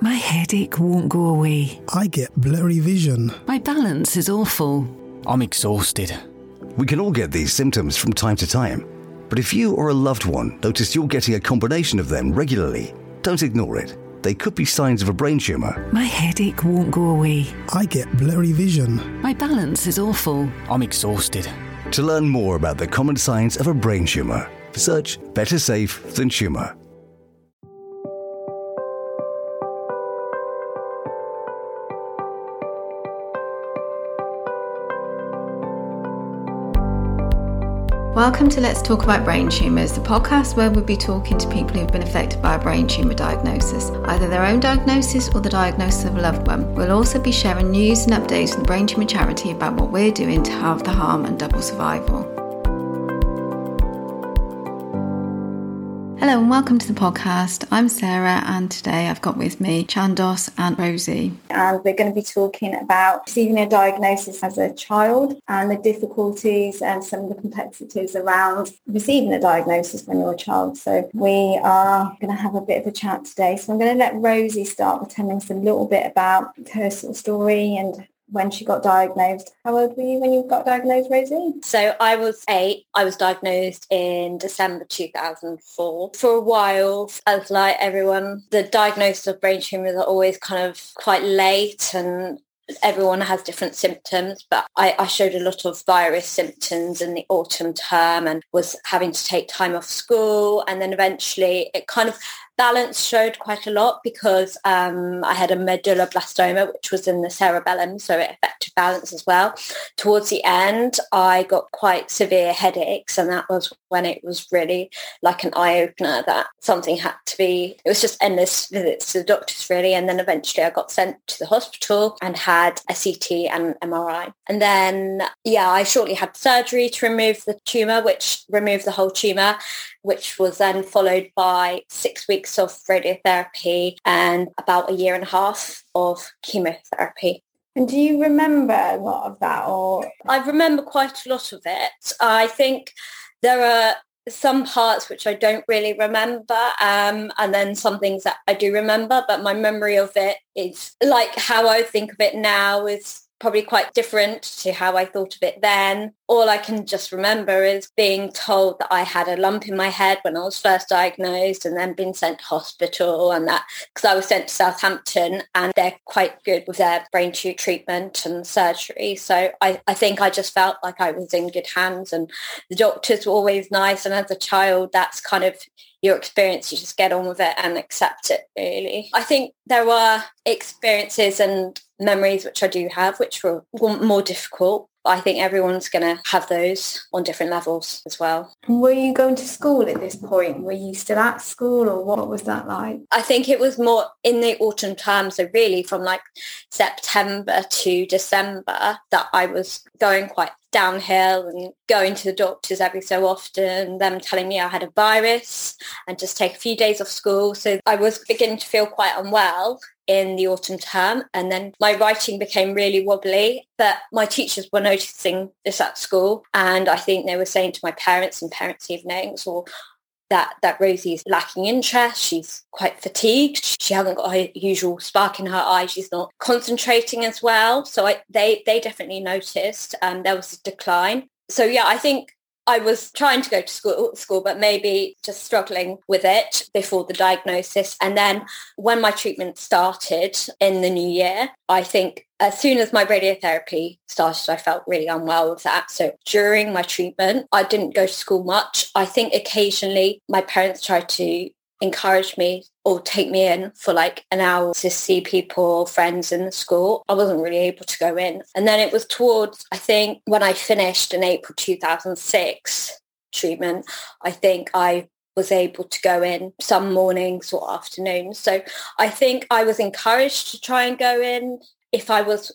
My headache won't go away. I get blurry vision. My balance is awful. I'm exhausted. We can all get these symptoms from time to time. But if you or a loved one notice you're getting a combination of them regularly, don't ignore it. They could be signs of a brain tumour. My headache won't go away. I get blurry vision. My balance is awful. I'm exhausted. To learn more about the common signs of a brain tumour, search Better Safe Than Tumour. Welcome to Let's Talk About Brain Tumours, the podcast where we'll be talking to people who've been affected by a brain tumour diagnosis, either their own diagnosis or the diagnosis of a loved one. We'll also be sharing news and updates from the Brain Tumour Charity about what we're doing to halve the harm and double survival. Hello and welcome to the podcast. I'm Sarah, and today I've got with me Chandos and Rosie. and we're going to be talking about receiving a diagnosis as a child and the difficulties and some of the complexities around receiving a diagnosis when you're a child. So we are going to have a bit of a chat today. So I'm going to let Rosie start with telling us a little bit about her sort of story and when she got diagnosed. How old were you when you got diagnosed, Rosie? So I was eight. I was diagnosed in December 2004. For a while, as like everyone, the diagnosis of brain tumours are always kind of quite late and everyone has different symptoms, but I, I showed a lot of virus symptoms in the autumn term and was having to take time off school. And then eventually it kind of balance showed quite a lot because um, I had a medulloblastoma, which was in the cerebellum, so it affected balance as well. Towards the end, I got quite severe headaches, and that was when it was really like an eye-opener that something had to be, it was just endless visits to the doctors really. And then eventually I got sent to the hospital and had a CT and MRI. And then, yeah, I shortly had surgery to remove the tumour, which removed the whole tumour which was then followed by six weeks of radiotherapy and about a year and a half of chemotherapy. And do you remember a lot of that or I remember quite a lot of it. I think there are some parts which I don't really remember um, and then some things that I do remember, but my memory of it is like how I think of it now is probably quite different to how I thought of it then. All I can just remember is being told that I had a lump in my head when I was first diagnosed and then being sent to hospital and that because I was sent to Southampton and they're quite good with their brain tube treatment and surgery. So I, I think I just felt like I was in good hands and the doctors were always nice. And as a child, that's kind of your experience, you just get on with it and accept it really. I think there were experiences and memories which I do have which were more difficult. I think everyone's going to have those on different levels as well. were you going to school at this point? Were you still at school or what was that like? I think it was more in the autumn term, so really from like September to December that I was going quite downhill and going to the doctors every so often, them telling me I had a virus and just take a few days off school. So I was beginning to feel quite unwell in the autumn term and then my writing became really wobbly but my teachers were noticing this at school and I think they were saying to my parents in parents evenings or that that Rosie is lacking interest. She's quite fatigued. She hasn't got her usual spark in her eye. She's not concentrating as well. So I, they they definitely noticed um, there was a decline. So yeah, I think I was trying to go to school, school, but maybe just struggling with it before the diagnosis. And then when my treatment started in the new year, I think as soon as my radiotherapy started, I felt really unwell with that. So during my treatment, I didn't go to school much. I think occasionally my parents tried to encourage me or take me in for like an hour to see people, friends in the school. I wasn't really able to go in. And then it was towards, I think, when I finished in April 2006 treatment, I think I was able to go in some mornings or afternoons. So I think I was encouraged to try and go in if I was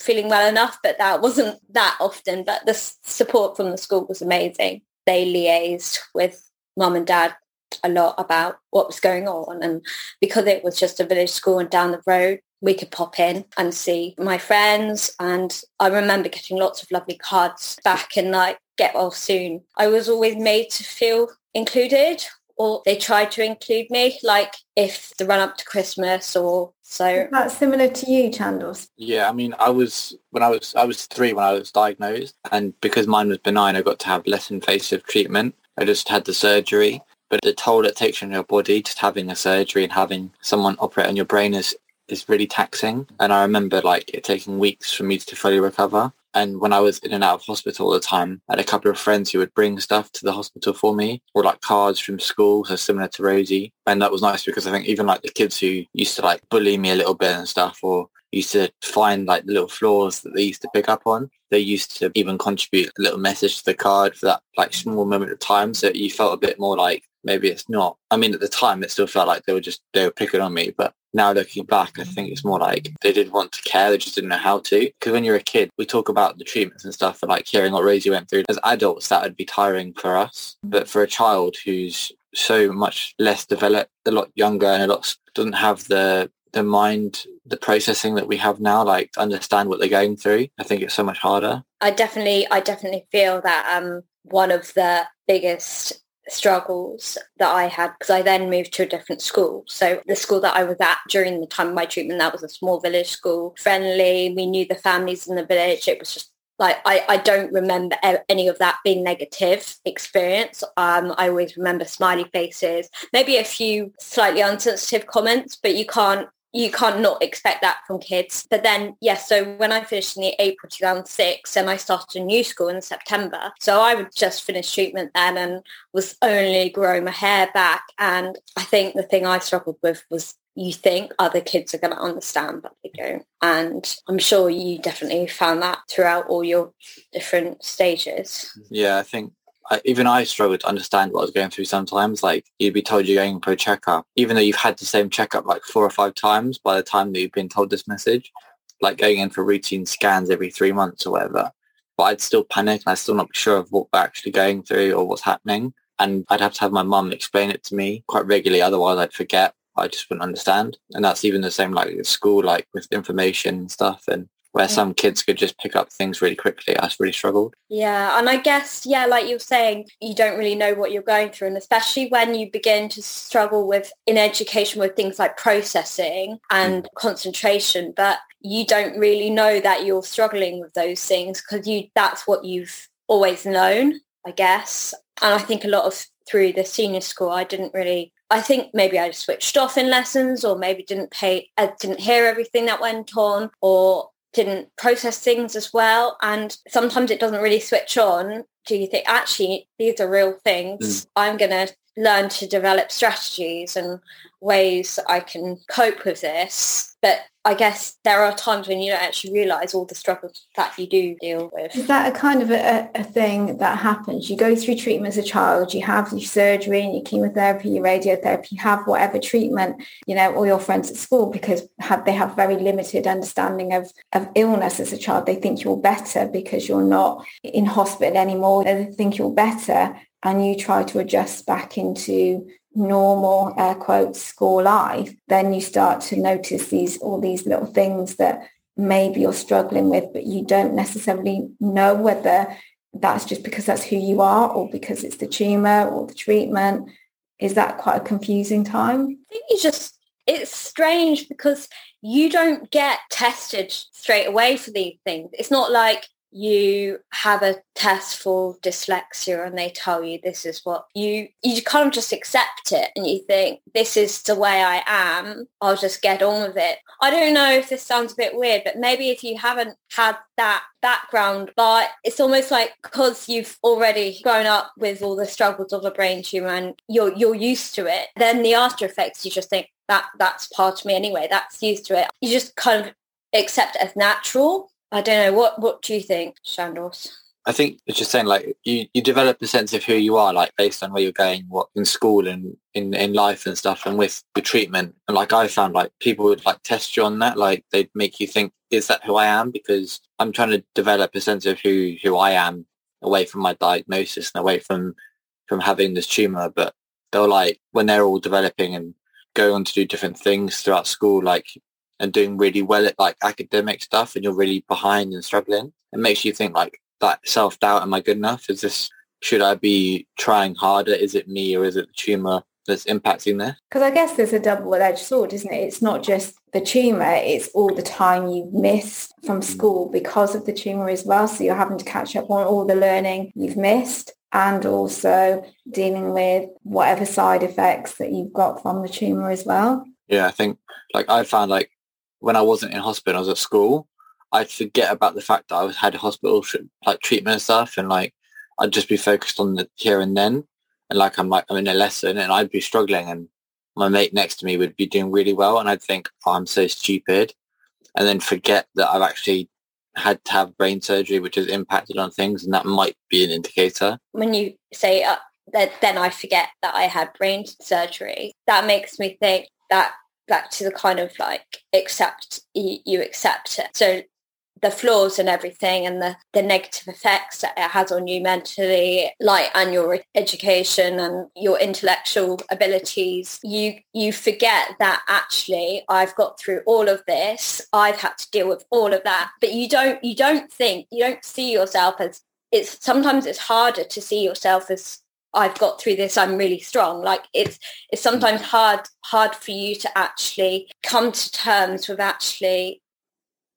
feeling well enough, but that wasn't that often. But the support from the school was amazing. They liaised with mum and dad a lot about what was going on. And because it was just a village school and down the road, we could pop in and see my friends. And I remember getting lots of lovely cards back and like, get well soon. I was always made to feel included or they tried to include me, like if the run up to Christmas or so. That's similar to you, Chandos. Yeah, I mean, I was when I was I was three when I was diagnosed, and because mine was benign, I got to have less invasive treatment. I just had the surgery, but the toll it takes on your body, just having a surgery and having someone operate on your brain is is really taxing. And I remember like it taking weeks for me to fully recover. And when I was in and out of hospital all the time, I had a couple of friends who would bring stuff to the hospital for me or like cards from school, so similar to Rosie. And that was nice because I think even like the kids who used to like bully me a little bit and stuff or used to find like the little flaws that they used to pick up on. They used to even contribute a little message to the card for that like small moment of time. So you felt a bit more like maybe it's not. I mean, at the time, it still felt like they were just, they were picking on me. But now looking back, I think it's more like they didn't want to care. They just didn't know how to. Because when you're a kid, we talk about the treatments and stuff and like hearing what Rosie went through. As adults, that would be tiring for us. Mm. But for a child who's so much less developed, a lot younger and a lot doesn't have the the mind, the processing that we have now, like to understand what they're going through. I think it's so much harder. I definitely, I definitely feel that um, one of the biggest struggles that I had because I then moved to a different school. So the school that I was at during the time of my treatment, that was a small village school, friendly. We knew the families in the village. It was just like I, I don't remember any of that being negative experience. Um, I always remember smiley faces, maybe a few slightly unsensitive comments, but you can't you can't not expect that from kids. But then, yes, so when I finished in the April 2006 and I started a new school in September, so I would just finish treatment then and was only growing my hair back. And I think the thing I struggled with was you think other kids are going to understand, but they don't. And I'm sure you definitely found that throughout all your different stages. Yeah, I think I, even I struggled to understand what I was going through sometimes. Like you'd be told you're going for a checkup, even though you've had the same checkup like four or five times by the time that you've been told this message, like going in for routine scans every three months or whatever. But I'd still panic and I'd still not be sure of what we're actually going through or what's happening. And I'd have to have my mum explain it to me quite regularly. Otherwise I'd forget. I just wouldn't understand. And that's even the same like at school, like with information and stuff. And where yeah. some kids could just pick up things really quickly. I really struggled. Yeah, and I guess, yeah, like you're saying, you don't really know what you're going through. And especially when you begin to struggle with, in education, with things like processing and mm. concentration, but you don't really know that you're struggling with those things because you that's what you've always known, I guess. And I think a lot of through the senior school, I didn't really I think maybe I switched off in lessons or maybe didn't pay, I didn't hear everything that went on or didn't process things as well. And sometimes it doesn't really switch on. Do you think, actually, these are real things. Mm. I'm going to learn to develop strategies and ways that I can cope with this. But I guess there are times when you don't actually realise all the struggles that you do deal with. Is that a kind of a, a thing that happens? You go through treatment as a child, you have your surgery and your chemotherapy, your radiotherapy, you have whatever treatment, you know, all your friends at school because have, they have very limited understanding of, of illness as a child. They think you're better because you're not in hospital anymore. They think you're better and you try to adjust back into normal air quotes school life, then you start to notice these all these little things that maybe you're struggling with, but you don't necessarily know whether that's just because that's who you are or because it's the tumor or the treatment. Is that quite a confusing time? I think you just it's strange because you don't get tested straight away for these things. It's not like you have a test for dyslexia and they tell you this is what you you kind of just accept it and you think this is the way I am. I'll just get on with it. I don't know if this sounds a bit weird but maybe if you haven't had that background but it's almost like because you've already grown up with all the struggles of a brain tumor and you're you're used to it then the after effects you just think that that's part of me anyway. That's used to it. You just kind of accept it as natural I don't know. What What do you think, Chandos? I think it's just saying like you, you develop a sense of who you are like based on where you're going, what in school and in, in life and stuff and with the treatment. And like I found like people would like test you on that. Like they'd make you think, is that who I am? Because I'm trying to develop a sense of who, who I am away from my diagnosis and away from, from having this tumor. But they're like, when they're all developing and going on to do different things throughout school, like and doing really well at like academic stuff and you're really behind and struggling, it makes you think like that self-doubt, am I good enough? Is this, should I be trying harder? Is it me or is it the tumour that's impacting this? Because I guess there's a double-edged sword, isn't it? It's not just the tumour, it's all the time you've missed from mm. school because of the tumour as well. So you're having to catch up on all the learning you've missed and also dealing with whatever side effects that you've got from the tumour as well. Yeah, I think like I found like when I wasn't in hospital, I was at school, I'd forget about the fact that I had hospital like treatment and stuff and like I'd just be focused on the here and then and like I'm like I'm in a lesson and I'd be struggling and my mate next to me would be doing really well and I'd think oh, I'm so stupid and then forget that I've actually had to have brain surgery which has impacted on things and that might be an indicator. When you say uh, that then I forget that I had brain surgery, that makes me think that back to the kind of like accept you, you accept it. So the flaws and everything and the, the negative effects that it has on you mentally, like and your education and your intellectual abilities, you you forget that actually I've got through all of this. I've had to deal with all of that. But you don't you don't think you don't see yourself as it's sometimes it's harder to see yourself as I've got through this. I'm really strong. Like it's it's sometimes hard hard for you to actually come to terms with actually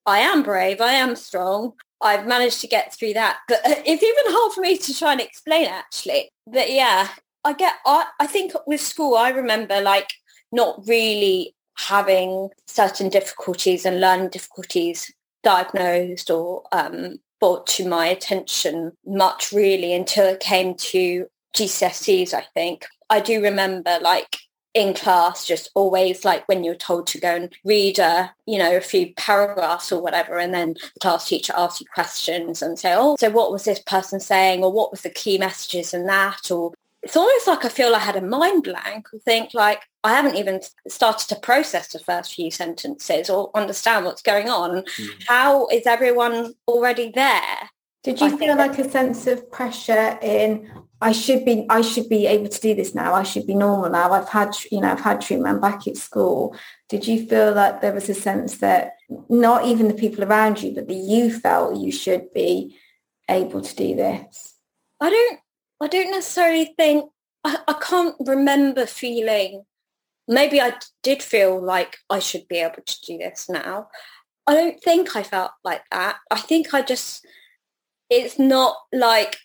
I am brave, I am strong. I've managed to get through that. But it's even hard for me to try and explain actually. But yeah, I get, I, I think with school, I remember like not really having certain difficulties and learning difficulties diagnosed or um, brought to my attention much really until it came to GCSEs, I think. I do remember like in class just always like when you're told to go and read a you know a few paragraphs or whatever and then the class teacher asks you questions and say oh so what was this person saying or what was the key messages in that or it's almost like I feel I had a mind blank and think like I haven't even started to process the first few sentences or understand what's going on. Mm. How is everyone already there? Did you I feel like a sense of pressure in I should be I should be able to do this now. I should be normal now. I've had you know I've had treatment back at school. Did you feel like there was a sense that not even the people around you, but that you felt you should be able to do this? I don't I don't necessarily think I, I can't remember feeling maybe I did feel like I should be able to do this now. I don't think I felt like that. I think I just it's not like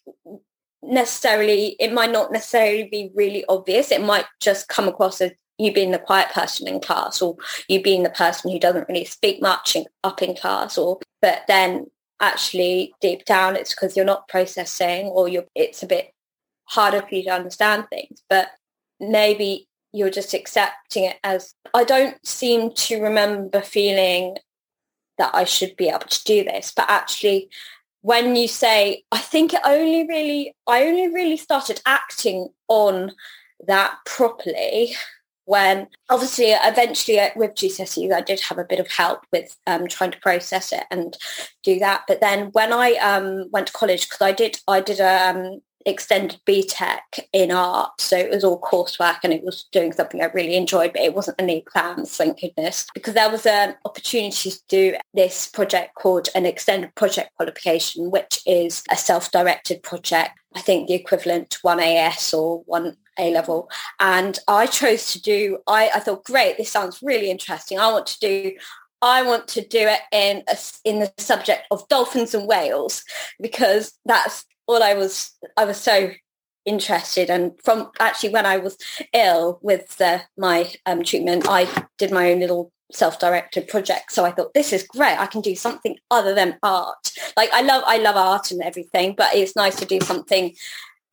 necessarily it might not necessarily be really obvious. It might just come across as you being the quiet person in class or you being the person who doesn't really speak much in, up in class or but then actually deep down it's because you're not processing or you're it's a bit harder for you to understand things. But maybe you're just accepting it as I don't seem to remember feeling that I should be able to do this but actually when you say, I think it only really, I only really started acting on that properly when obviously eventually uh, with GCSEs I did have a bit of help with um, trying to process it and do that. But then when I um, went to college, because I did I did a um, extended BTEC in art. So it was all coursework and it was doing something I really enjoyed, but it wasn't any exams, thank goodness, because there was an opportunity to do this project called an extended project qualification, which is a self-directed project. I think the equivalent to one AS or one A level. And I chose to do, I, I thought, great, this sounds really interesting. I want to do I want to do it in a, in the subject of dolphins and whales because that's all I was I was so interested and from actually when I was ill with my um, treatment I did my own little self-directed project. So I thought this is great. I can do something other than art. Like I love I love art and everything but it's nice to do something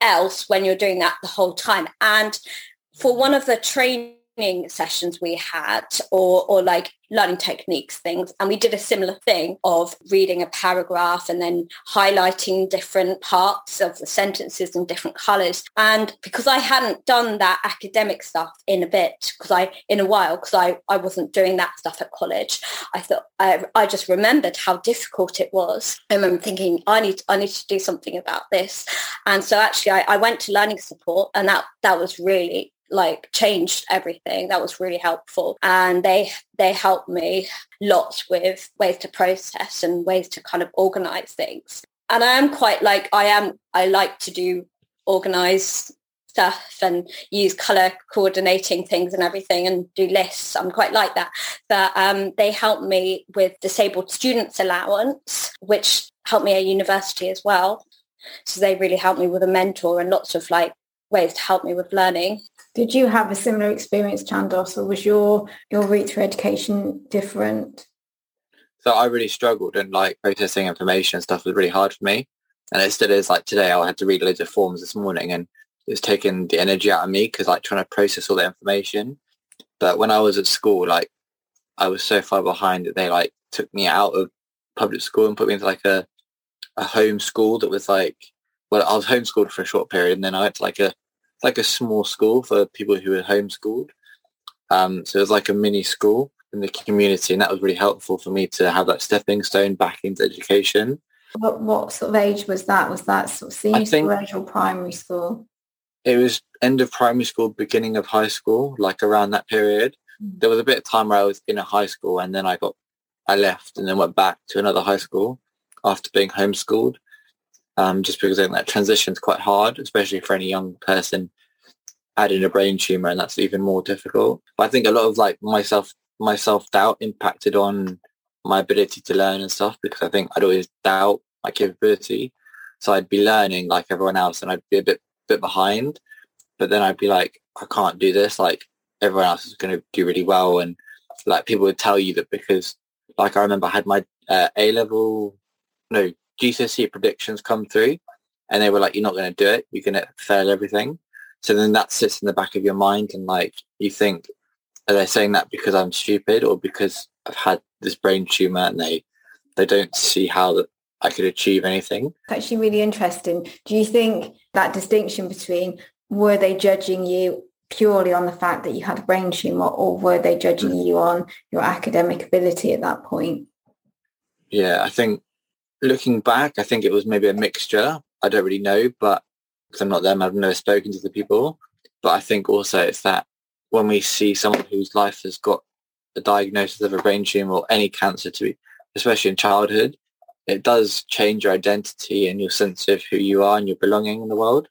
else when you're doing that the whole time. And for one of the training sessions we had or or like learning techniques things and we did a similar thing of reading a paragraph and then highlighting different parts of the sentences in different colors. And because I hadn't done that academic stuff in a bit because I in a while because I I wasn't doing that stuff at college I thought I, I just remembered how difficult it was. And I remember thinking I need I need to do something about this. And so actually I, I went to learning support and that that was really like changed everything. That was really helpful. And they they helped me lots with ways to process and ways to kind of organize things. And I am quite like I am I like to do organize stuff and use color coordinating things and everything and do lists. I'm quite like that. But um, they helped me with disabled students allowance, which helped me at university as well. So they really helped me with a mentor and lots of like ways to help me with learning. Did you have a similar experience, Chandos, or was your your route through education different? So I really struggled and like processing information and stuff was really hard for me. And it still is like today I had to read loads of forms this morning and it's taking the energy out of me because like trying to process all the information. But when I was at school, like I was so far behind that they like took me out of public school and put me into like a a home school that was like well I was homeschooled for a short period and then I went to like a like a small school for people who were homeschooled. Um, so it was like a mini school in the community and that was really helpful for me to have that stepping stone back into education. What what sort of age was that? Was that sort of senior school age or primary school? It was end of primary school, beginning of high school, like around that period. Mm. There was a bit of time where I was in a high school and then I got I left and then went back to another high school after being homeschooled. Um, just because I think that transition is quite hard, especially for any young person adding a brain tumor, and that's even more difficult. But I think a lot of like myself, my self doubt impacted on my ability to learn and stuff because I think I'd always doubt my capability. So I'd be learning like everyone else, and I'd be a bit bit behind. But then I'd be like, I can't do this. Like everyone else is going to do really well, and like people would tell you that because, like I remember I had my uh, A level, no GCSE predictions come through, and they were like, "You're not going to do it. You're going to fail everything." So then that sits in the back of your mind, and like you think, are they saying that because I'm stupid or because I've had this brain tumor and they they don't see how that I could achieve anything? It's actually really interesting. Do you think that distinction between were they judging you purely on the fact that you had a brain tumor or were they judging mm. you on your academic ability at that point? Yeah, I think looking back, I think it was maybe a mixture. I don't really know, but because I'm not them, I've never spoken to the people. But I think also it's that when we see someone whose life has got a diagnosis of a brain tumor or any cancer to be, especially in childhood, it does change your identity and your sense of who you are and your belonging in the world.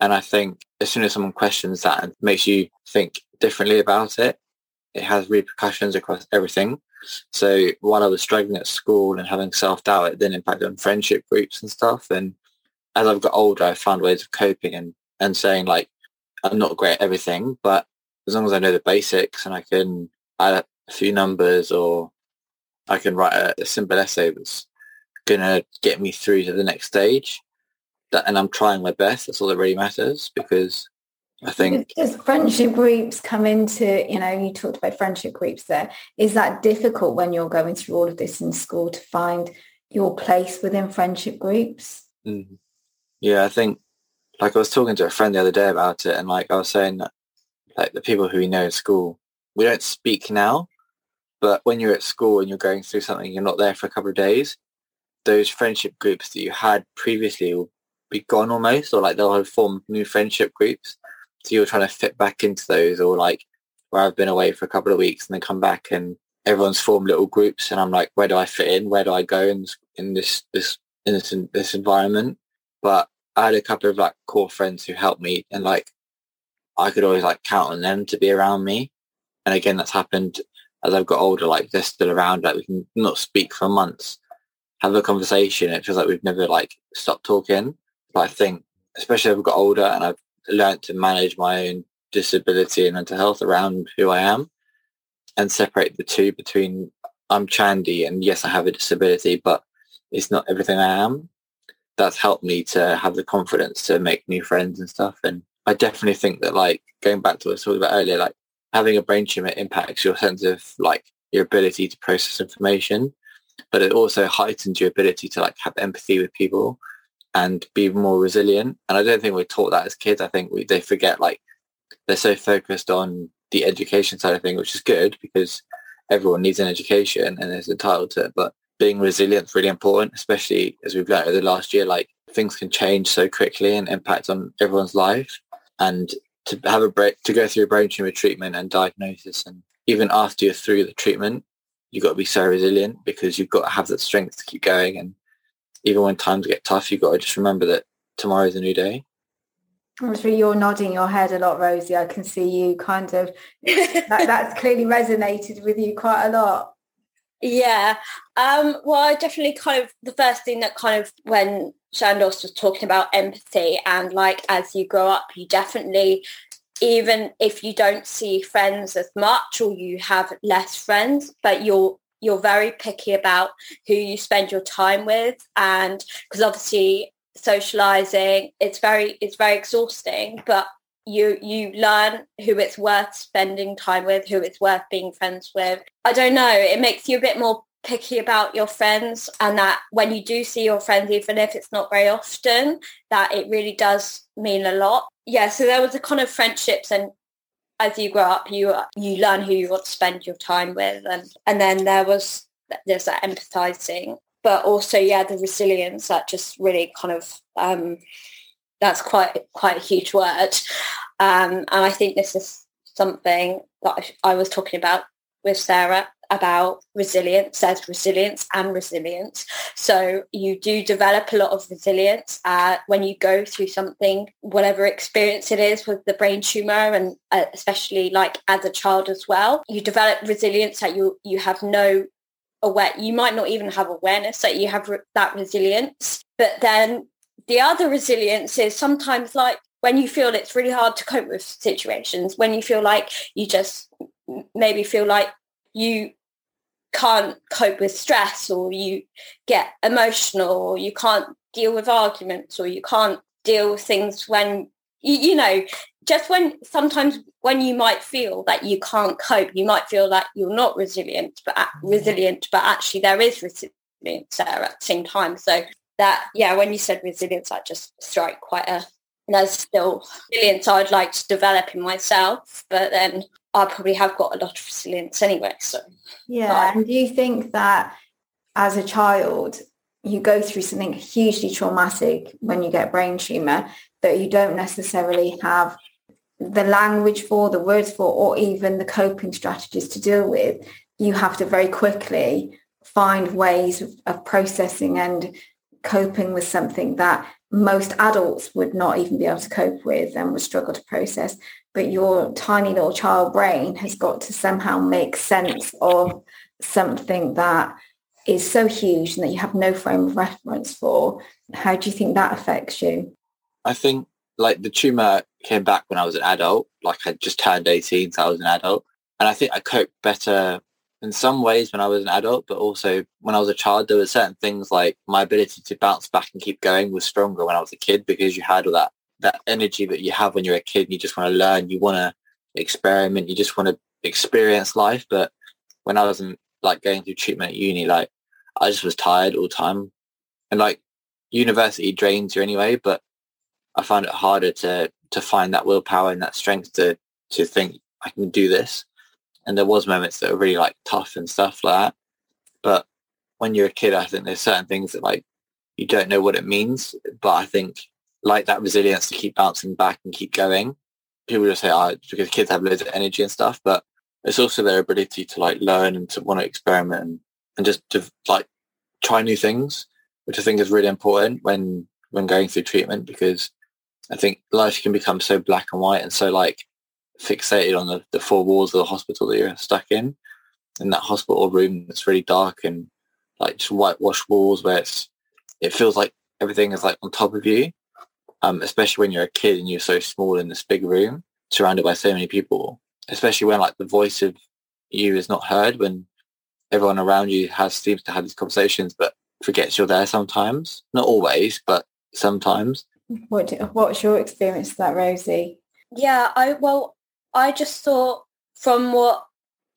And I think as soon as someone questions that and makes you think differently about it, it has repercussions across everything. So while I was struggling at school and having self-doubt, it then impacted on friendship groups and stuff. And as I've got older, I found ways of coping and, and saying like, I'm not great at everything, but as long as I know the basics and I can add a few numbers or I can write a, a simple essay that's going to get me through to the next stage, that, and I'm trying my best, that's all that really matters because I think does friendship groups come into you know you talked about friendship groups there. Is that difficult when you're going through all of this in school to find your place within friendship groups? Mm. yeah I think like I was talking to a friend the other day about it and like I was saying that like the people who we know in school we don't speak now but when you're at school and you're going through something you're not there for a couple of days those friendship groups that you had previously will be gone almost or like they'll have formed new friendship groups so you're trying to fit back into those or like where I've been away for a couple of weeks and then come back and everyone's formed little groups and I'm like, where do I fit in? Where do I go in this, in this, this, in this, in this environment? But I had a couple of like core friends who helped me and like I could always like count on them to be around me. And again, that's happened as I've got older, like they're still around, like we can not speak for months, have a conversation. It feels like we've never like stopped talking. But I think, especially as I've got older and I've learned to manage my own disability and mental health around who I am and separate the two between I'm Chandy and yes, I have a disability, but it's not everything I am. That's helped me to have the confidence to make new friends and stuff. And I definitely think that like going back to what I was talking about earlier, like having a brain tumor impacts your sense of like your ability to process information, but it also heightens your ability to like have empathy with people and be more resilient. And I don't think we're taught that as kids. I think we, they forget like they're so focused on the education side of thing, which is good because everyone needs an education and is entitled to it. But being resilient is really important, especially as we've learned over the last year, like things can change so quickly and impact on everyone's life. And to have a break, to go through a brain tumor treatment and diagnosis and even after you're through the treatment, you've got to be so resilient because you've got to have that strength to keep going and even when times get tough, you've got to just remember that tomorrow's a new day. Obviously, you're nodding your head a lot, Rosie. I can see you kind of, that, that's clearly resonated with you quite a lot. Yeah. Um, well, I definitely kind of, the first thing that kind of when Chandos was talking about empathy and like as you grow up, you definitely, even if you don't see friends as much or you have less friends, but you're you're very picky about who you spend your time with and because obviously socializing it's very it's very exhausting but you you learn who it's worth spending time with who it's worth being friends with. I don't know it makes you a bit more picky about your friends and that when you do see your friends even if it's not very often that it really does mean a lot. Yeah so there was a kind of friendships and as you grow up you you learn who you want to spend your time with and and then there was there's that empathizing but also yeah the resilience that just really kind of um that's quite quite a huge word. Um, and I think this is something that I was talking about with Sarah about resilience. There's resilience and resilience. So you do develop a lot of resilience uh, when you go through something, whatever experience it is with the brain tumor, and uh, especially like as a child as well. You develop resilience that you you have no aware. You might not even have awareness that you have re- that resilience, but then the other resilience is sometimes like when you feel it's really hard to cope with situations, when you feel like you just maybe feel like you can't cope with stress or you get emotional or you can't deal with arguments or you can't deal with things when you, you know just when sometimes when you might feel that you can't cope you might feel that you're not resilient but mm-hmm. resilient but actually there is resilience there at the same time. So that yeah when you said resilience that just strike quite a there's still resilience I'd like to develop in myself but then I probably have got a lot of resilience anyway so. Yeah and do you think that as a child you go through something hugely traumatic when you get brain tumor that you don't necessarily have the language for the words for or even the coping strategies to deal with? You have to very quickly find ways of, of processing and coping with something that most adults would not even be able to cope with and would struggle to process. But your tiny little child brain has got to somehow make sense of something that is so huge and that you have no frame of reference for. How do you think that affects you? I think like the tumor came back when I was an adult, like I just turned 18, so I was an adult. And I think I coped better in some ways when I was an adult, but also when I was a child, there were certain things like my ability to bounce back and keep going was stronger when I was a kid because you had all that that energy that you have when you're a kid. You just want to learn, you want to experiment, you just want to experience life. But when I wasn't like going through treatment at uni, like I just was tired all the time, and like university drains you anyway. But I found it harder to to find that willpower and that strength to to think I can do this and there was moments that were really like tough and stuff like that. But when you're a kid, I think there's certain things that like you don't know what it means. But I think like that resilience to keep bouncing back and keep going. People just say, oh, because kids have loads of energy and stuff, but it's also their ability to like learn and to want to experiment and, and just to like try new things, which I think is really important when when going through treatment because I think life can become so black and white and so like fixated on the, the four walls of the hospital that you're stuck in, in that hospital room that's really dark and like just whitewashed walls where it's it feels like everything is like on top of you. Um, especially when you're a kid and you're so small in this big room, surrounded by so many people. Especially when like the voice of you is not heard, when everyone around you has seems to have these conversations, but forgets you're there sometimes. Not always, but sometimes. What what's your experience of that, Rosie? Yeah, I well, I just thought from what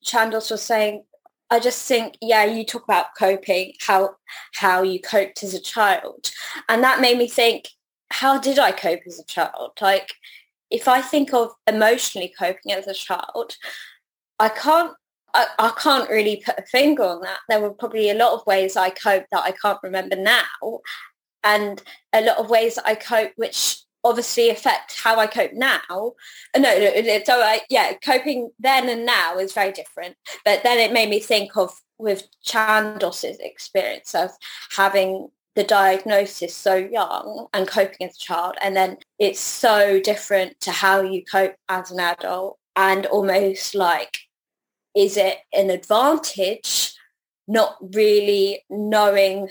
Chandos was saying, I just think, yeah, you talk about coping, how how you coped as a child. And that made me think, how did I cope as a child? Like if I think of emotionally coping as a child, I can't I, I can't really put a finger on that. There were probably a lot of ways I coped that I can't remember now. And a lot of ways I cope which obviously affect how I cope now. Uh, no, no, so yeah, coping then and now is very different. But then it made me think of with Chandos's experience of having the diagnosis so young and coping as a child and then it's so different to how you cope as an adult and almost like is it an advantage not really knowing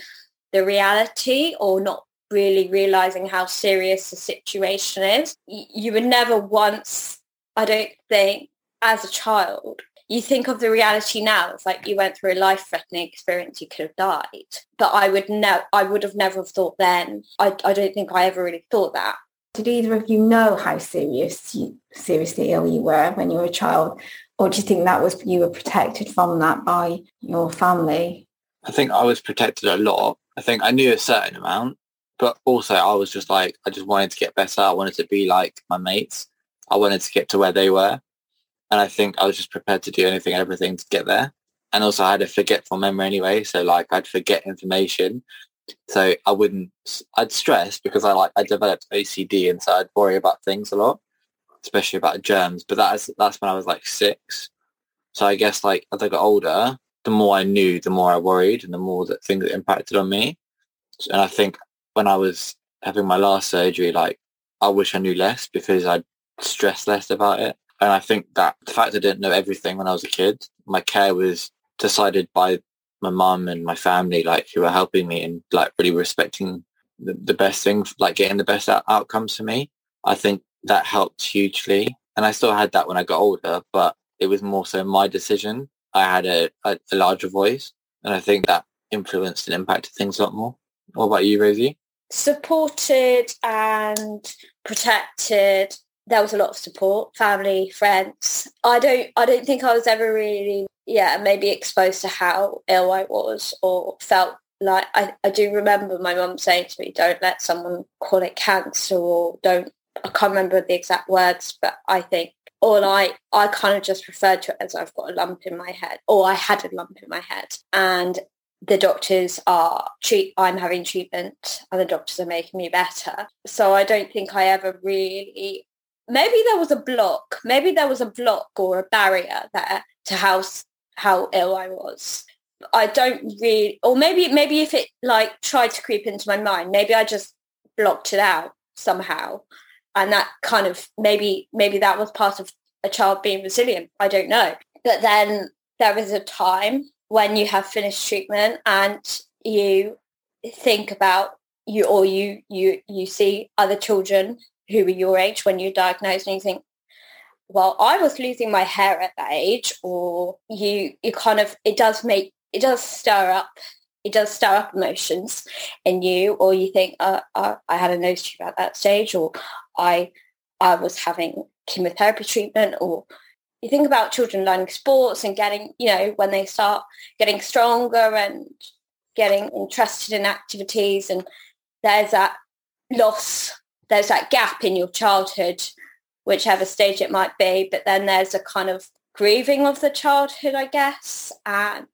the reality or not really realizing how serious the situation is. You would never once i don't think as a child you think of the reality now it's like you went through a life-threatening experience you could have died. But i would never i would have never have thought then I, I don't think i ever really thought that. Did either of you know how serious you seriously ill you were when you were a child? Or do you think that was you were protected from that by your family? I think I was protected a lot. I think I knew a certain amount, but also I was just like, I just wanted to get better. I wanted to be like my mates. I wanted to get to where they were. And I think I was just prepared to do anything everything to get there. And also I had a forgetful memory anyway. So like I'd forget information. So I wouldn't, I'd stress because I like, I developed OCD and so I'd worry about things a lot, especially about germs. But that's, that's when I was like six. So I guess like as I got older, the more I knew, the more I worried and the more that things impacted on me. And I think when I was having my last surgery, like I wish I knew less because I'd stress less about it. And I think that the fact I didn't know everything when I was a kid, my care was decided by my mum and my family, like who were helping me and like really respecting the, the best thing, like getting the best out- outcomes for me. I think that helped hugely. And I still had that when I got older, but it was more so my decision. I had a, a, a larger voice. And I think that influenced and impacted things a lot more. What about you, Rosie? Supported and protected there was a lot of support family friends i don't i don't think i was ever really yeah maybe exposed to how ill i was or felt like i, I do remember my mum saying to me don't let someone call it cancer or don't i can't remember the exact words but i think or I, I kind of just referred to it as I've got a lump in my head or I had a lump in my head. And the doctors are treat I'm having treatment and the doctors are making me better. So I don't think I ever really maybe there was a block. Maybe there was a block or a barrier there to how how ill I was. I don't really or maybe maybe if it like tried to creep into my mind, maybe I just blocked it out somehow. And that kind of maybe maybe that was part of a child being resilient. I don't know. But then there was a time when you have finished treatment and you think about you or you you you see other children who are your age when you're diagnosed and you think well i was losing my hair at that age or you you kind of it does make it does stir up it does stir up emotions in you or you think uh, uh, i had a nose tube at that stage or i i was having chemotherapy treatment or you think about children learning sports and getting, you know, when they start getting stronger and getting interested in activities and there's that loss, there's that gap in your childhood, whichever stage it might be, but then there's a kind of grieving of the childhood, I guess. And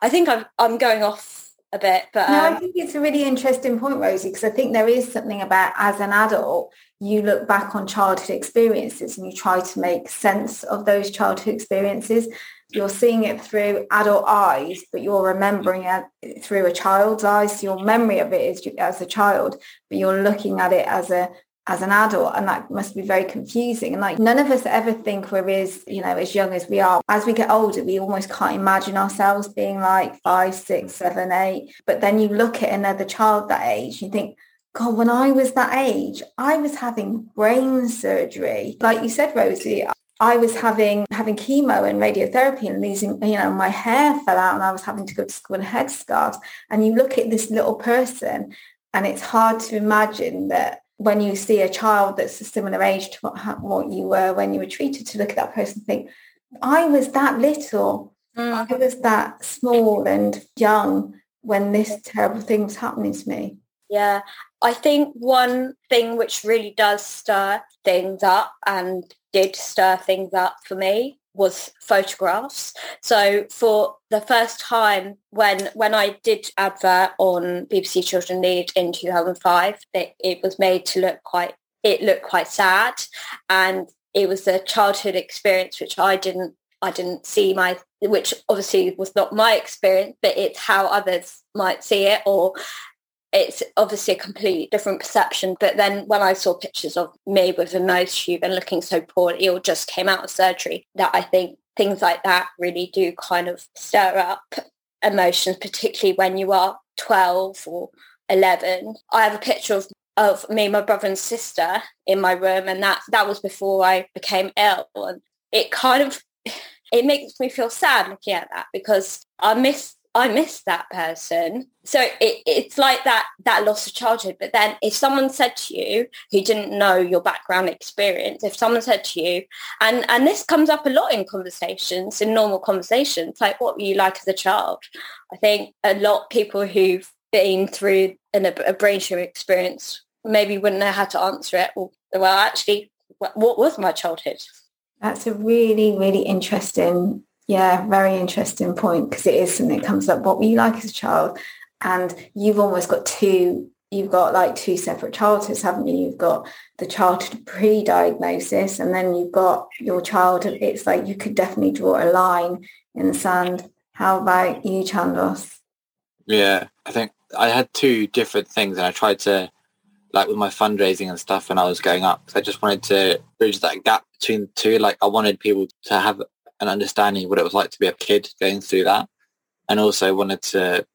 I think I'm, I'm going off a bit, but... No, um, I think it's a really interesting point, Rosie, because I think there is something about as an adult, you look back on childhood experiences and you try to make sense of those childhood experiences. You're seeing it through adult eyes, but you're remembering it through a child's eyes. So your memory of it is as a child, but you're looking at it as a as an adult and that must be very confusing and like none of us ever think we're as you know as young as we are as we get older we almost can't imagine ourselves being like five six seven eight but then you look at another child that age you think God, when I was that age, I was having brain surgery. Like you said, Rosie, I was having having chemo and radiotherapy and losing, you know, my hair fell out and I was having to go to school in headscarves. And you look at this little person and it's hard to imagine that when you see a child that's a similar age to what, what you were when you were treated to look at that person and think, I was that little. Mm. I was that small and young when this terrible thing was happening to me. Yeah, I think one thing which really does stir things up and did stir things up for me was photographs. So for the first time when when I did advert on BBC Children Need in 2005, it, it was made to look quite it looked quite sad and it was a childhood experience which I didn't I didn't see my which obviously was not my experience but it's how others might see it or it's obviously a completely different perception. But then when I saw pictures of me with a nose tube and looking so poorly or just came out of surgery, that I think things like that really do kind of stir up emotions, particularly when you are 12 or 11. I have a picture of of me, my brother and sister in my room and that that was before I became ill and it kind of it makes me feel sad looking at that because I miss I miss that person. So it, it's like that that loss of childhood. But then if someone said to you who didn't know your background experience, if someone said to you, and and this comes up a lot in conversations, in normal conversations, like what were you like as a child? I think a lot of people who've been through an, a brain tumor experience maybe wouldn't know how to answer it. Well, well actually, what was my childhood? That's a really, really interesting yeah, very interesting point because it is something that comes up. What were you like as a child? And you've almost got two, you've got like two separate childhoods, haven't you? You've got the childhood pre-diagnosis and then you've got your childhood. It's like you could definitely draw a line in the sand. How about you, Chandos? Yeah, I think I had two different things and I tried to, like with my fundraising and stuff when I was going up, I just wanted to bridge that gap between the two. Like I wanted people to have and understanding what it was like to be a kid going through that. And also wanted to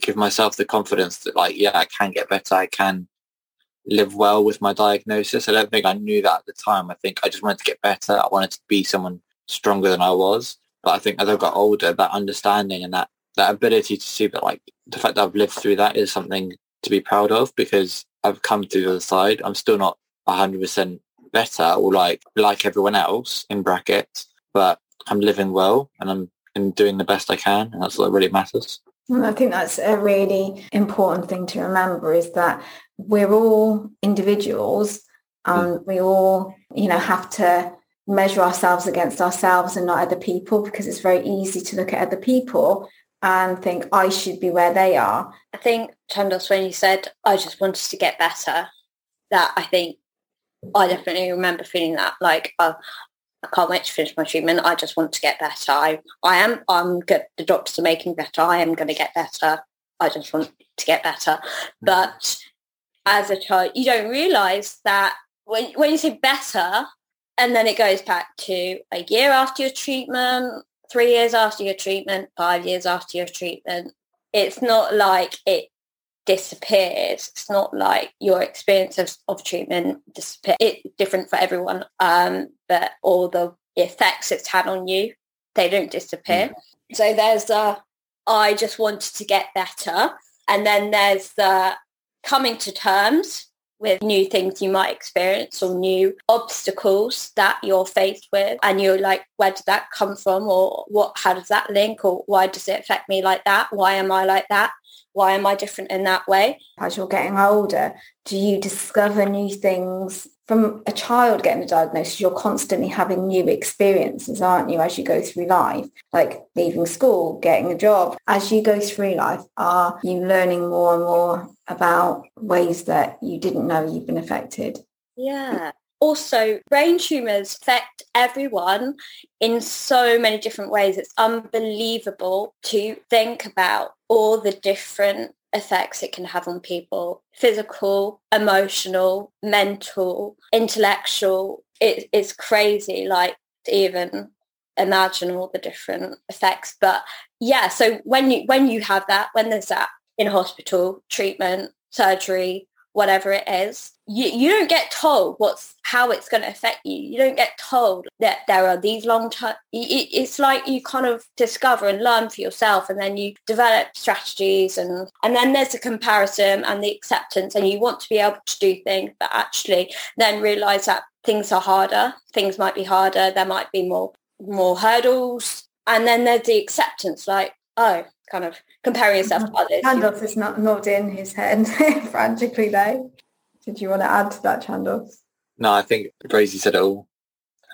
give myself the confidence that like, yeah, I can get better. I can live well with my diagnosis. I don't think I knew that at the time. I think I just wanted to get better. I wanted to be someone stronger than I was. But I think as I got older, that understanding and that, that ability to see that like the fact that I've lived through that is something to be proud of because I've come through the other side. I'm still not 100% better or like like everyone else in brackets, but I'm living well and I'm, I'm doing the best I can, and that's what really matters. I think that's a really important thing to remember is that we're all individuals and mm. we all, you know, have to measure ourselves against ourselves and not other people because it's very easy to look at other people and think I should be where they are. I think, Chandos, when you said, I just wanted to get better, that I think I definitely remember feeling that like, uh, I can't wait to finish my treatment. I just want to get better. I, I am, I'm good. The doctors are making better. I am going to get better. I just want to get better. Mm-hmm. But as a child, you don't realize that when, when you say better, and then it goes back to a year after your treatment, three years after your treatment, five years after your treatment. It's not like it disappears. It's not like your experience of, of treatment disappear. It's different for everyone, um, but all the effects it's had on you, they don't disappear. Mm. So there's the, I just wanted to get better. And then there's the coming to terms with new things you might experience or new obstacles that you're faced with and you're like where did that come from or what how does that link or why does it affect me like that why am i like that why am I different in that way? As you're getting older, do you discover new things from a child getting a diagnosis? You're constantly having new experiences, aren't you, as you go through life? Like leaving school, getting a job. As you go through life, are you learning more and more about ways that you didn't know you've been affected? Yeah. Also, brain tumours affect everyone in so many different ways. It's unbelievable to think about all the different effects it can have on people physical emotional mental intellectual. It, it's crazy like even imagine all the different effects. But yeah so when you when you have that when there's that in hospital treatment surgery whatever it is you, you don't get told what's how it's going to affect you. You don't get told that there are these long term it, it's like you kind of discover and learn for yourself and then you develop strategies and and then there's a comparison and the acceptance and you want to be able to do things but actually then realize that things are harder things might be harder there might be more more hurdles and then there's the acceptance like oh kind of comparing yourself to others. Chandos is not nodding his head frantically though. Did you want to add to that, Chandos? No, I think Rosie said it all.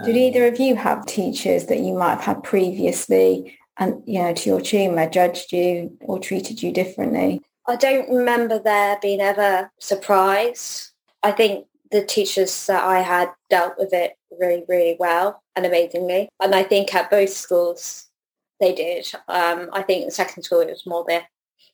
Did um, either of you have teachers that you might have had previously and, you know, to your tumour judged you or treated you differently? I don't remember there being ever surprise. I think the teachers that I had dealt with it really, really well and amazingly. And I think at both schools, they did. Um, I think the second school it was more the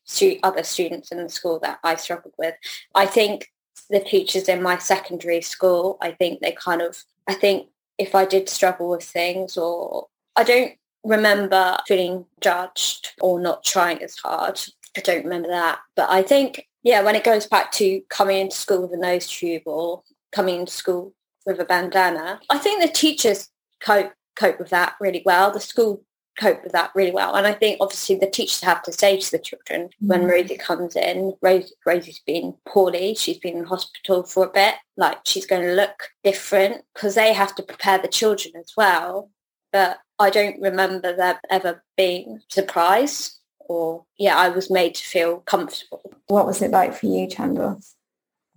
stu- other students in the school that I struggled with. I think the teachers in my secondary school, I think they kind of, I think if I did struggle with things or I don't remember feeling judged or not trying as hard. I don't remember that. But I think, yeah, when it goes back to coming into school with a nose tube or coming into school with a bandana, I think the teachers cope cope with that really well. The school cope with that really well. And I think obviously the teachers have to say to the children when Mm. Rosie comes in, Rose, Rosie's been poorly, she's been in hospital for a bit, like she's going to look different because they have to prepare the children as well. But I don't remember them ever being surprised or, yeah, I was made to feel comfortable. What was it like for you, Chandos?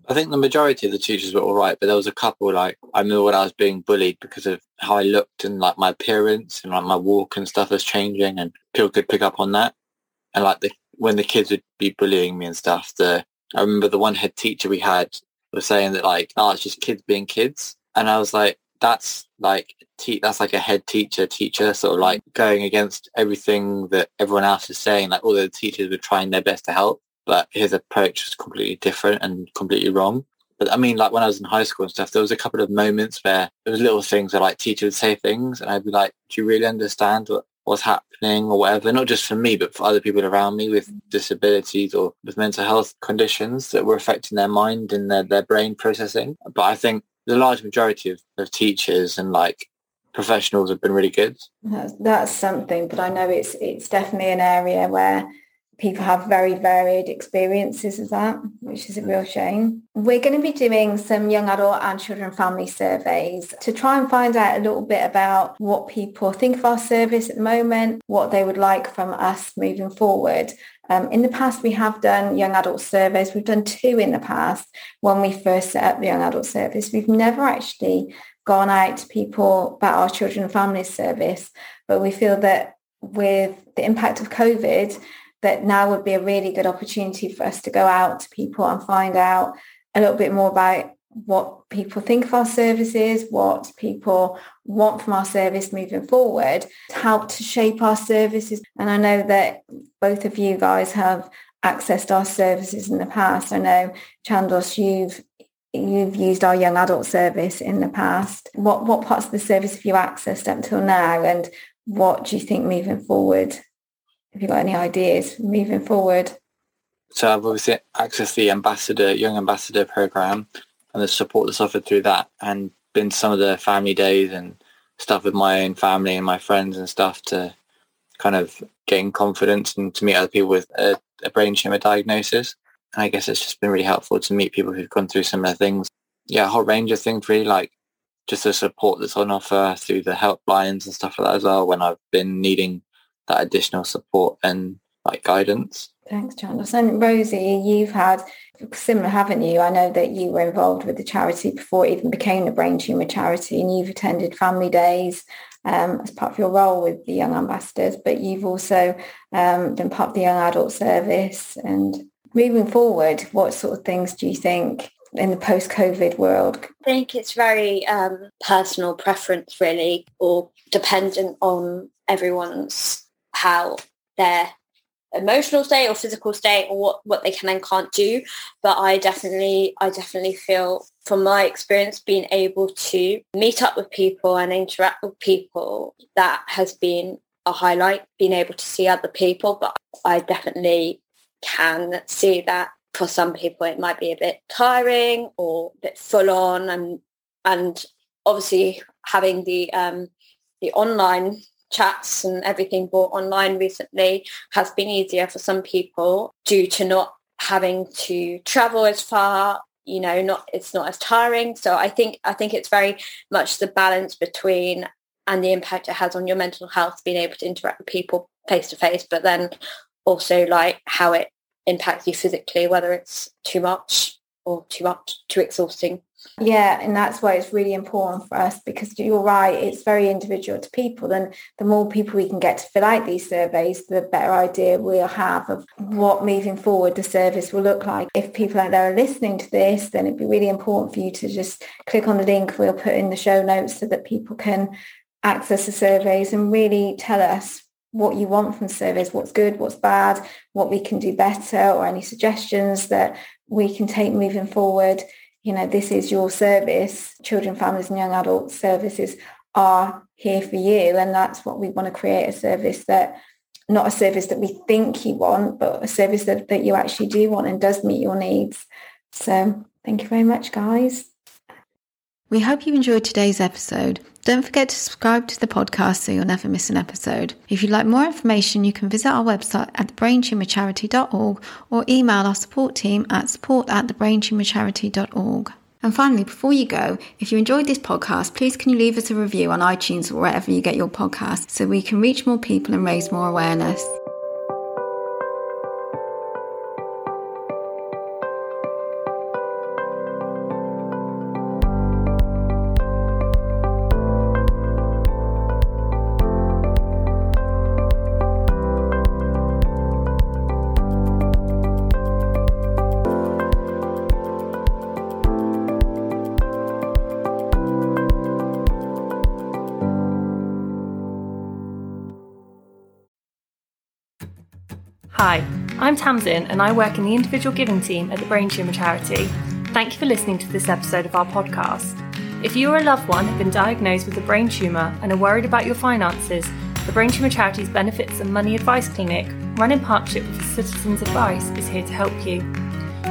I think the majority of the teachers were all right, but there was a couple like I remember when I was being bullied because of how I looked and like my appearance and like my walk and stuff was changing, and people could pick up on that. And like the when the kids would be bullying me and stuff, the I remember the one head teacher we had was saying that like, oh, it's just kids being kids, and I was like, that's like te- that's like a head teacher teacher sort of like going against everything that everyone else is saying. Like all the teachers were trying their best to help but his approach was completely different and completely wrong. But I mean, like when I was in high school and stuff, there was a couple of moments where there was little things where like teacher would say things and I'd be like, do you really understand what, what's happening or whatever? Not just for me, but for other people around me with disabilities or with mental health conditions that were affecting their mind and their, their brain processing. But I think the large majority of, of teachers and like professionals have been really good. That's, that's something, but I know it's it's definitely an area where people have very varied experiences of that, which is a real shame. We're going to be doing some young adult and children and family surveys to try and find out a little bit about what people think of our service at the moment, what they would like from us moving forward. Um, in the past, we have done young adult surveys. We've done two in the past when we first set up the young adult service. We've never actually gone out to people about our children and families service, but we feel that with the impact of COVID, that now would be a really good opportunity for us to go out to people and find out a little bit more about what people think of our services, what people want from our service moving forward, to help to shape our services. And I know that both of you guys have accessed our services in the past. I know, Chandos, you've you've used our young adult service in the past. What what parts of the service have you accessed up till now and what do you think moving forward? Have you got any ideas moving forward? So I've obviously accessed the ambassador, young ambassador program and the support that's offered through that and been some of the family days and stuff with my own family and my friends and stuff to kind of gain confidence and to meet other people with a, a brain tumor diagnosis. And I guess it's just been really helpful to meet people who've gone through similar things. Yeah, a whole range of things really like just the support that's on offer through the helplines and stuff like that as well when I've been needing that additional support and like guidance. Thanks, Chandos. And Rosie, you've had similar, haven't you? I know that you were involved with the charity before it even became the brain tumour charity and you've attended family days um, as part of your role with the Young Ambassadors, but you've also um, done part of the Young Adult Service. And moving forward, what sort of things do you think in the post-COVID world? I think it's very um, personal preference really or dependent on everyone's how their emotional state or physical state or what, what they can and can't do. But I definitely, I definitely feel from my experience being able to meet up with people and interact with people, that has been a highlight, being able to see other people. But I definitely can see that for some people it might be a bit tiring or a bit full on and and obviously having the um the online chats and everything brought online recently has been easier for some people due to not having to travel as far you know not it's not as tiring. So i think i think it's very much the balance between and the impact it has on your mental health being able to interact with people face to face but then also like how it impacts you physically whether it's too much or too much too exhausting Yeah, and that's why it's really important for us because you're right, it's very individual to people. And the more people we can get to fill out these surveys, the better idea we'll have of what moving forward the service will look like. If people out there are listening to this, then it'd be really important for you to just click on the link we'll put in the show notes so that people can access the surveys and really tell us what you want from service, what's good, what's bad, what we can do better, or any suggestions that we can take moving forward. You know, this is your service. Children, families and young adult services are here for you. And that's what we want to create, a service that not a service that we think you want, but a service that, that you actually do want and does meet your needs. So thank you very much, guys. We hope you enjoyed today's episode. Don't forget to subscribe to the podcast so you'll never miss an episode. If you'd like more information, you can visit our website at thebraintumourcharity.org or email our support team at support at thebraintumourcharity.org. And finally, before you go, if you enjoyed this podcast, please can you leave us a review on iTunes or wherever you get your podcasts so we can reach more people and raise more awareness. I'm Tamsin and I work in the individual giving team at the Brain Tumour Charity. Thank you for listening to this episode of our podcast. If you or a loved one have been diagnosed with a brain tumour and are worried about your finances, the Brain Tumour Charity's Benefits and Money Advice Clinic, run in partnership with Citizens Advice, is here to help you.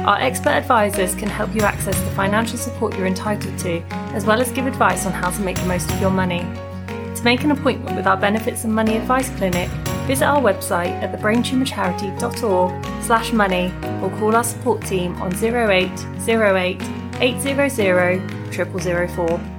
Our expert advisors can help you access the financial support you're entitled to, as well as give advice on how to make the most of your money. To make an appointment with our Benefits and Money Advice Clinic, visit our website at thebraintumourcharity.org slash money or call our support team on 0808 800 0004.